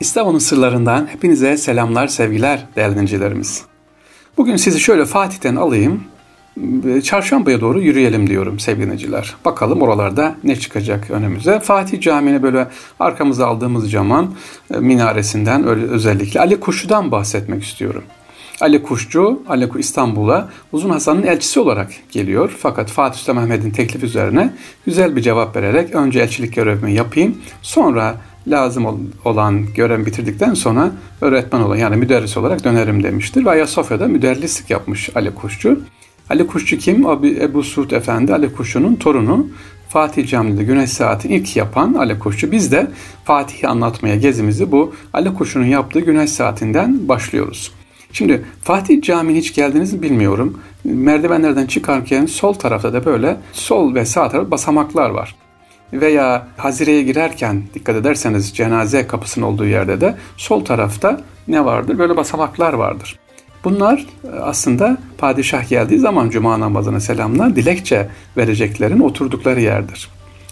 İstanbul'un sırlarından hepinize selamlar, sevgiler değerli dinleyicilerimiz. Bugün sizi şöyle Fatih'ten alayım, çarşambaya doğru yürüyelim diyorum sevgili dinleyiciler. Bakalım oralarda ne çıkacak önümüze. Fatih Camii'ni böyle arkamıza aldığımız zaman e, minaresinden özellikle Ali Kuşçu'dan bahsetmek istiyorum. Ali Kuşçu, Ali İstanbul'a Uzun Hasan'ın elçisi olarak geliyor. Fakat Fatih Sultan Mehmet'in teklif üzerine güzel bir cevap vererek önce elçilik görevimi yapayım, sonra lazım olan görevimi bitirdikten sonra öğretmen olan yani müderris olarak dönerim demiştir. Ve Ayasofya'da müderrislik yapmış Ali Kuşçu. Ali Kuşçu kim? Abi Ebu Suud Efendi Ali Kuşçu'nun torunu. Fatih Camii'de güneş saati ilk yapan Ali Kuşçu. Biz de Fatih'i anlatmaya gezimizi bu Ali Kuşçu'nun yaptığı güneş saatinden başlıyoruz. Şimdi Fatih Camii'ne hiç geldiniz mi bilmiyorum. Merdivenlerden çıkarken sol tarafta da böyle sol ve sağ tarafta basamaklar var veya Hazire'ye girerken dikkat ederseniz cenaze kapısının olduğu yerde de sol tarafta ne vardır? Böyle basamaklar vardır. Bunlar e, aslında padişah geldiği zaman cuma namazına selamlar dilekçe vereceklerin oturdukları yerdir.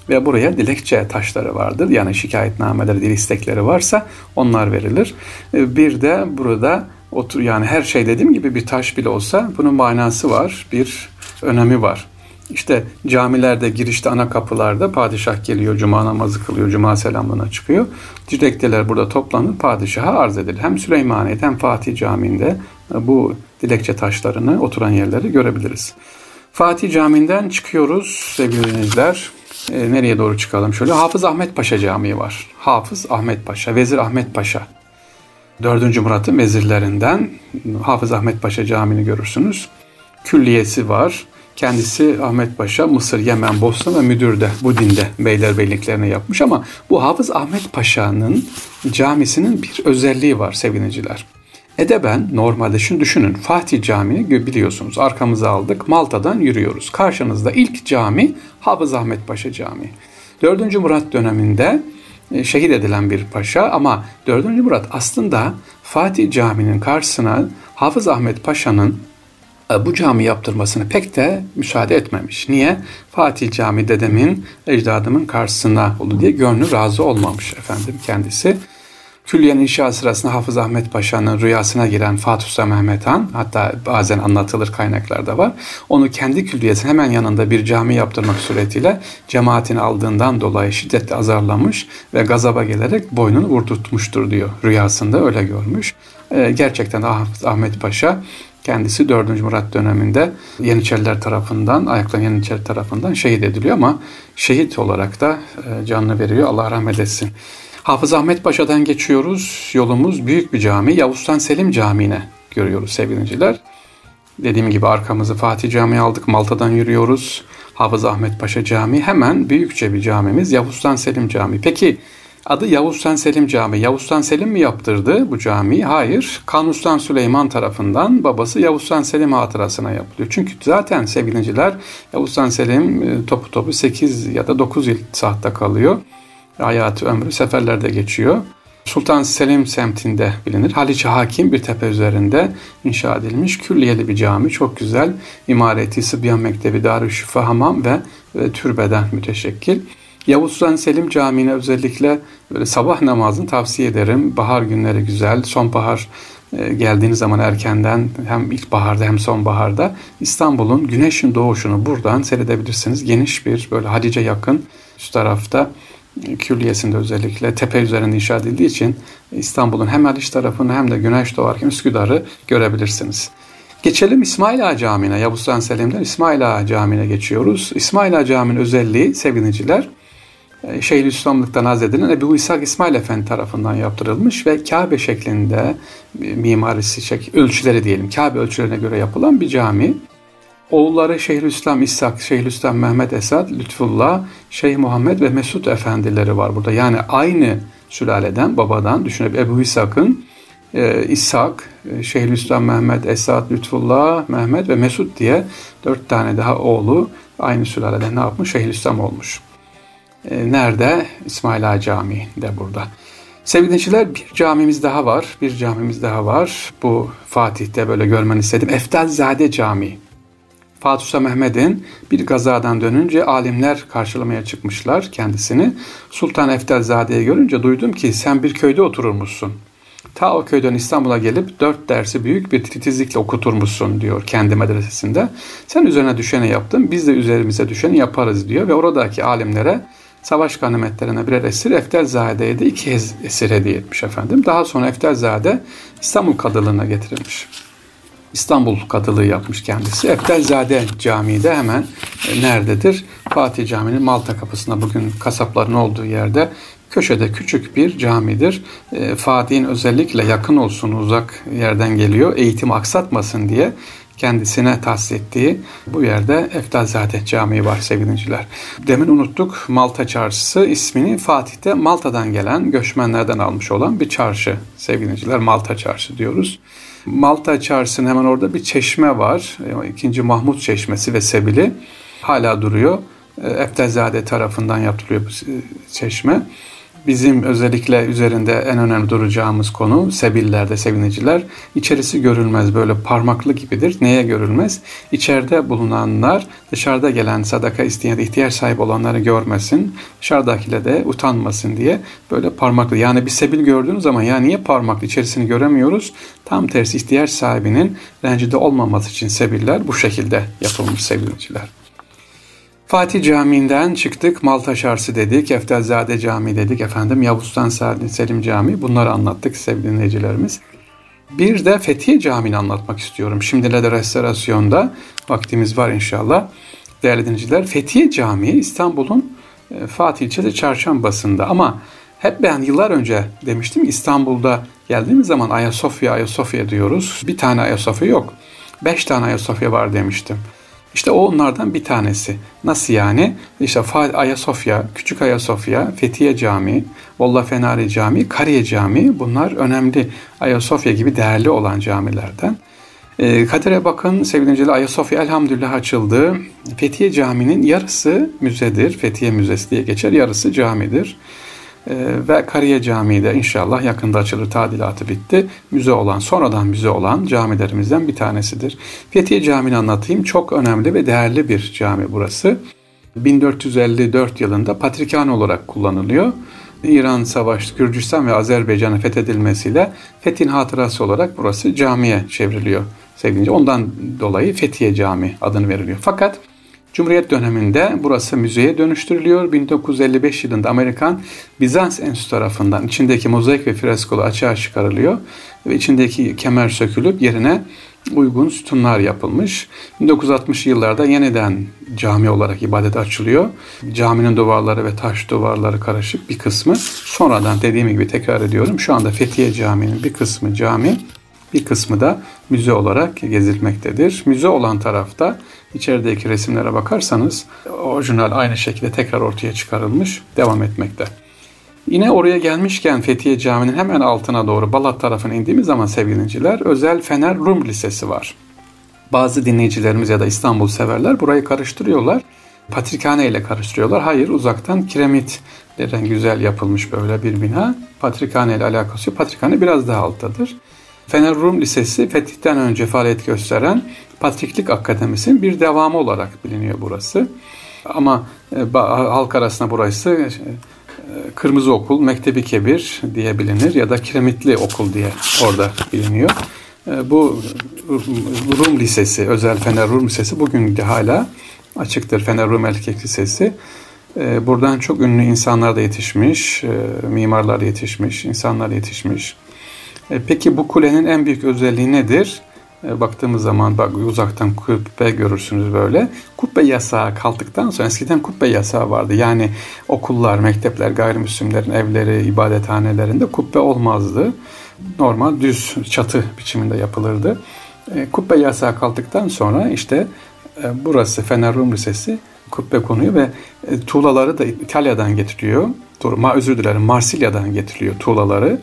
Ve buraya dilekçe taşları vardır. Yani şikayetnameleri, dil istekleri varsa onlar verilir. E, bir de burada otur yani her şey dediğim gibi bir taş bile olsa bunun manası var, bir önemi var. İşte camilerde girişte ana kapılarda padişah geliyor, cuma namazı kılıyor, cuma selamlığına çıkıyor. Dilekçeler burada toplanır, padişaha arz edilir. Hem Süleymaniye'de hem Fatih Camii'nde bu dilekçe taşlarını, oturan yerleri görebiliriz. Fatih Camii'nden çıkıyoruz sevgili dinleyiciler. E, nereye doğru çıkalım? Şöyle Hafız Ahmet Paşa Camii var. Hafız Ahmet Paşa, Vezir Ahmet Paşa. 4. Murat'ın vezirlerinden Hafız Ahmet Paşa Camii'ni görürsünüz. Külliyesi var. Kendisi Ahmet Paşa Mısır, Yemen, Bosna ve müdürde bu dinde beylerbeyliklerini yapmış ama bu Hafız Ahmet Paşa'nın camisinin bir özelliği var sevgiliciler. Edeben normalde şunu düşünün Fatih Camii'ni biliyorsunuz arkamıza aldık Malta'dan yürüyoruz. Karşınızda ilk cami Hafız Ahmet Paşa Camii. 4. Murat döneminde e, şehit edilen bir paşa ama 4. Murat aslında Fatih Camii'nin karşısına Hafız Ahmet Paşa'nın bu cami yaptırmasını pek de müsaade etmemiş. Niye? Fatih Cami dedemin, ecdadımın karşısına oldu diye gönlü razı olmamış efendim kendisi. Külliyen inşa sırasında Hafız Ahmet Paşa'nın rüyasına giren Fatih Sultan Mehmet Han, hatta bazen anlatılır kaynaklarda var. Onu kendi külliyesinin hemen yanında bir cami yaptırmak suretiyle cemaatini aldığından dolayı şiddetle azarlamış ve gazaba gelerek boynunu vurdurtmuştur diyor. Rüyasında öyle görmüş. Ee, gerçekten Hafız Ahmet Paşa Kendisi 4. Murat döneminde Yeniçeriler tarafından, ayaklan Yeniçeri tarafından şehit ediliyor ama şehit olarak da e, canını veriyor. Allah rahmet etsin. Hafız Ahmet Paşa'dan geçiyoruz. Yolumuz büyük bir cami. Yavuz Sultan Selim Camii'ne görüyoruz sevgiliciler. Dediğim gibi arkamızı Fatih Camii aldık. Malta'dan yürüyoruz. Hafız Ahmet Paşa Camii hemen büyükçe bir camimiz Yavuz Sultan Selim Camii. Peki Adı Yavuz Sultan Selim Camii. Yavuz Sultan Selim mi yaptırdı bu camiyi? Hayır. Kanuni Süleyman tarafından babası Yavuz Sultan Selim hatırasına yapılıyor. Çünkü zaten sevgiliciler Yavuz Sultan Selim e, topu topu 8 ya da 9 yıl sahte kalıyor. Hayatı ömrü seferlerde geçiyor. Sultan Selim semtinde bilinir. Haliç Hakim bir tepe üzerinde inşa edilmiş külliyeli bir cami. Çok güzel. İmareti, Sıbyan Mektebi, Darüşşifa, Hamam ve, ve türbeden müteşekkil. Yavuz Sultan Selim Camii'ne özellikle böyle sabah namazını tavsiye ederim. Bahar günleri güzel, sonbahar e, geldiğiniz zaman erkenden hem ilkbaharda hem sonbaharda İstanbul'un güneşin doğuşunu buradan seyredebilirsiniz. Geniş bir böyle Halice yakın üst tarafta e, külliyesinde özellikle tepe üzerinde inşa edildiği için İstanbul'un hem Haliç tarafını hem de güneş doğarken Üsküdar'ı görebilirsiniz. Geçelim İsmail Ağa Camii'ne. Yavuz Sultan Selim'den İsmail Ağa Camii'ne geçiyoruz. İsmail Ağa Camii'nin özelliği sevgiliciler Şeyhülislamlıktan haz edilen Ebu İshak İsmail Efendi tarafından yaptırılmış ve Kabe şeklinde e, mimarisi şek ölçüleri diyelim Kabe ölçülerine göre yapılan bir cami. Oğulları Şeyhülislam İshak, Şeyhülislam Mehmet Esad, Lütfullah, Şeyh Muhammed ve Mesut efendileri var burada. Yani aynı sülaleden, babadan düşünüp Ebu İshak'ın e, İshak, e, Şeyhülislam Mehmet, Esad, Lütfullah, Mehmet ve Mesut diye dört tane daha oğlu aynı sülaleden ne yapmış? Şeyhülislam olmuş. E, nerede? İsmail Ağa Camii de burada. Sevgili dinleyiciler bir camimiz daha var. Bir camimiz daha var. Bu Fatih'te böyle görmeni istedim. Eftalzade Camii. Fatih Sultan Mehmet'in bir gazadan dönünce alimler karşılamaya çıkmışlar kendisini. Sultan Eftelzade'yi görünce duydum ki sen bir köyde otururmuşsun. Ta o köyden İstanbul'a gelip dört dersi büyük bir titizlikle okuturmuşsun diyor kendi medresesinde. Sen üzerine düşeni yaptın biz de üzerimize düşeni yaparız diyor ve oradaki alimlere savaş ganimetlerine birer esir Eftelzade'ye de iki esir hediye etmiş efendim. Daha sonra Eftelzade İstanbul kadılığına getirilmiş. İstanbul kadılığı yapmış kendisi. Eftelzade Camii de hemen e, nerededir? Fatih Camii'nin Malta kapısında bugün kasapların olduğu yerde köşede küçük bir camidir. E, Fatih'in özellikle yakın olsun uzak yerden geliyor. Eğitim aksatmasın diye kendisine tahsis ettiği bu yerde Eftalzade Camii var sevgiliciler. Demin unuttuk Malta Çarşısı ismini Fatih'te Malta'dan gelen göçmenlerden almış olan bir çarşı sevgiliciler Malta Çarşı diyoruz. Malta Çarşısı'nın hemen orada bir çeşme var. E, ikinci Mahmut Çeşmesi ve Sebili hala duruyor. E, Eftelzade tarafından yapılıyor bu çeşme. Bizim özellikle üzerinde en önemli duracağımız konu sebillerde seviniciler. İçerisi görülmez böyle parmaklı gibidir. Neye görülmez? İçeride bulunanlar dışarıda gelen sadaka isteyen ihtiyaç sahibi olanları görmesin. Dışarıdakiler de utanmasın diye böyle parmaklı. Yani bir sebil gördüğünüz zaman ya niye parmaklı içerisini göremiyoruz? Tam tersi ihtiyaç sahibinin rencide olmaması için sebiller bu şekilde yapılmış seviliciler. Fatih Camii'nden çıktık. Malta Şarsı dedik. Eftelzade Camii dedik. Efendim Yavuz Sultan Selim Camii. Bunları anlattık sevgili dinleyicilerimiz. Bir de Fethiye Camii'ni anlatmak istiyorum. Şimdilerde restorasyonda vaktimiz var inşallah. Değerli dinleyiciler Fethiye Camii İstanbul'un e, Fatih ilçesi Çarşambası'nda ama hep ben yıllar önce demiştim İstanbul'da geldiğimiz zaman Ayasofya Ayasofya diyoruz. Bir tane Ayasofya yok. Beş tane Ayasofya var demiştim. İşte o onlardan bir tanesi. Nasıl yani? İşte Ayasofya, Küçük Ayasofya, Fethiye Camii, Volla Fenari Camii, Kariye Camii bunlar önemli Ayasofya gibi değerli olan camilerden. E, kadere bakın sevgili Ayasofya elhamdülillah açıldı. Fethiye Camii'nin yarısı müzedir. Fethiye Müzesi diye geçer. Yarısı camidir. Ee, ve Kariye Camii de inşallah yakında açılır. Tadilatı bitti. Müze olan, sonradan müze olan camilerimizden bir tanesidir. Fethiye Camii'ni anlatayım. Çok önemli ve değerli bir cami burası. 1454 yılında patrikhane olarak kullanılıyor. İran Savaşı, Gürcistan ve Azerbaycan'ın fethedilmesiyle Fethin hatırası olarak burası camiye çevriliyor sevgili. Ondan dolayı Fethiye Cami adını veriliyor. Fakat Cumhuriyet döneminde burası müzeye dönüştürülüyor. 1955 yılında Amerikan Bizans Enstitüsü tarafından içindeki mozaik ve freskolu açığa çıkarılıyor ve içindeki kemer sökülüp yerine uygun sütunlar yapılmış. 1960 yıllarda yeniden cami olarak ibadet açılıyor. Caminin duvarları ve taş duvarları karışık bir kısmı sonradan dediğim gibi tekrar ediyorum. Şu anda Fethiye Camii'nin bir kısmı cami, bir kısmı da müze olarak gezilmektedir. Müze olan tarafta içerideki resimlere bakarsanız orijinal aynı şekilde tekrar ortaya çıkarılmış, devam etmekte. Yine oraya gelmişken Fethiye Camii'nin hemen altına doğru Balat tarafına indiğimiz zaman sevgilinciler Özel Fener Rum Lisesi var. Bazı dinleyicilerimiz ya da İstanbul severler burayı karıştırıyorlar. Patrikhane ile karıştırıyorlar. Hayır uzaktan kiremitlerden güzel yapılmış böyle bir bina. Patrikhane ile alakası yok. Patrikhane biraz daha alttadır. Fener Rum Lisesi fetihten önce faaliyet gösteren Patriklik Akademisi'nin bir devamı olarak biliniyor burası. Ama e, halk arasında burası e, Kırmızı Okul, Mektebi Kebir diye bilinir ya da Kiremitli Okul diye orada biliniyor. E, bu Rum Lisesi, özel Fener Rum Lisesi bugün de hala açıktır. Fener Rum Erkek Lisesi. Buradan çok ünlü insanlar da yetişmiş, mimarlar yetişmiş, insanlar yetişmiş. E, peki bu kulenin en büyük özelliği nedir? E, baktığımız zaman bak uzaktan kubbe görürsünüz böyle. Kubbe yasağı kalktıktan sonra eskiden kubbe yasağı vardı. Yani okullar, mektepler, gayrimüslimlerin evleri, ibadethanelerinde kubbe olmazdı. Normal düz çatı biçiminde yapılırdı. E, kubbe yasağı kalktıktan sonra işte burası Fener Rum Lisesi kubbe konuyor ve tuğlaları da İtalya'dan getiriyor. Ma özür dilerim Marsilya'dan getiriyor tuğlaları.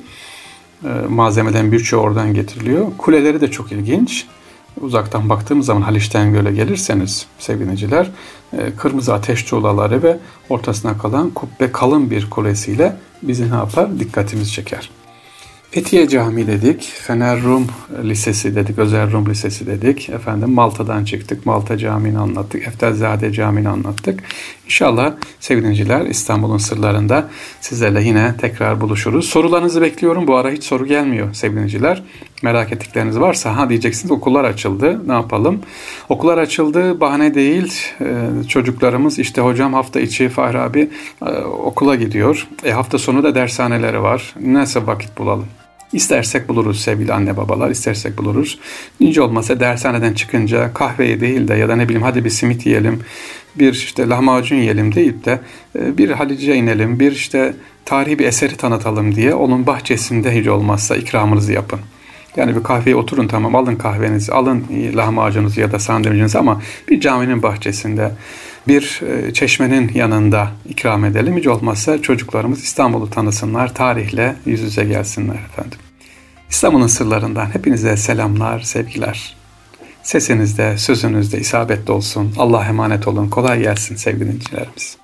E, malzemelerin birçoğu oradan getiriliyor. Kuleleri de çok ilginç. Uzaktan baktığımız zaman Haliç'ten göle gelirseniz sevgiliciler e, kırmızı ateş tuğlaları ve ortasına kalan kubbe kalın bir kulesiyle bizi ne yapar? Dikkatimizi çeker. Fethiye Camii dedik, Fener Rum Lisesi dedik, Özel Rum Lisesi dedik. Efendim Malta'dan çıktık, Malta Camii'ni anlattık, Eftelzade Camii'ni anlattık. İnşallah sevgiliciler İstanbul'un sırlarında sizlerle yine tekrar buluşuruz. Sorularınızı bekliyorum. Bu ara hiç soru gelmiyor sevgiliciler. Merak ettikleriniz varsa ha diyeceksiniz okullar açıldı. Ne yapalım? Okullar açıldı bahane değil. Ee, çocuklarımız işte hocam hafta içi Fahri abi e, okula gidiyor. E, hafta sonu da dershaneleri var. Nasıl vakit bulalım? İstersek buluruz sevgili anne babalar, istersek buluruz. Nice olmasa dershaneden çıkınca kahveyi değil de ya da ne bileyim hadi bir simit yiyelim, bir işte lahmacun yiyelim deyip de e, bir Halice inelim, bir işte tarihi bir eseri tanıtalım diye onun bahçesinde hiç olmazsa ikramınızı yapın. Yani bir kahveye oturun tamam alın kahvenizi, alın lahmacunuzu ya da sandviçinizi ama bir caminin bahçesinde, bir e, çeşmenin yanında ikram edelim. Hiç olmazsa çocuklarımız İstanbul'u tanısınlar, tarihle yüz yüze gelsinler efendim. İstanbul'un sırlarından hepinize selamlar, sevgiler. Sesinizde, sözünüzde isabetli olsun. Allah emanet olun. Kolay gelsin sevgili dinleyicilerimiz.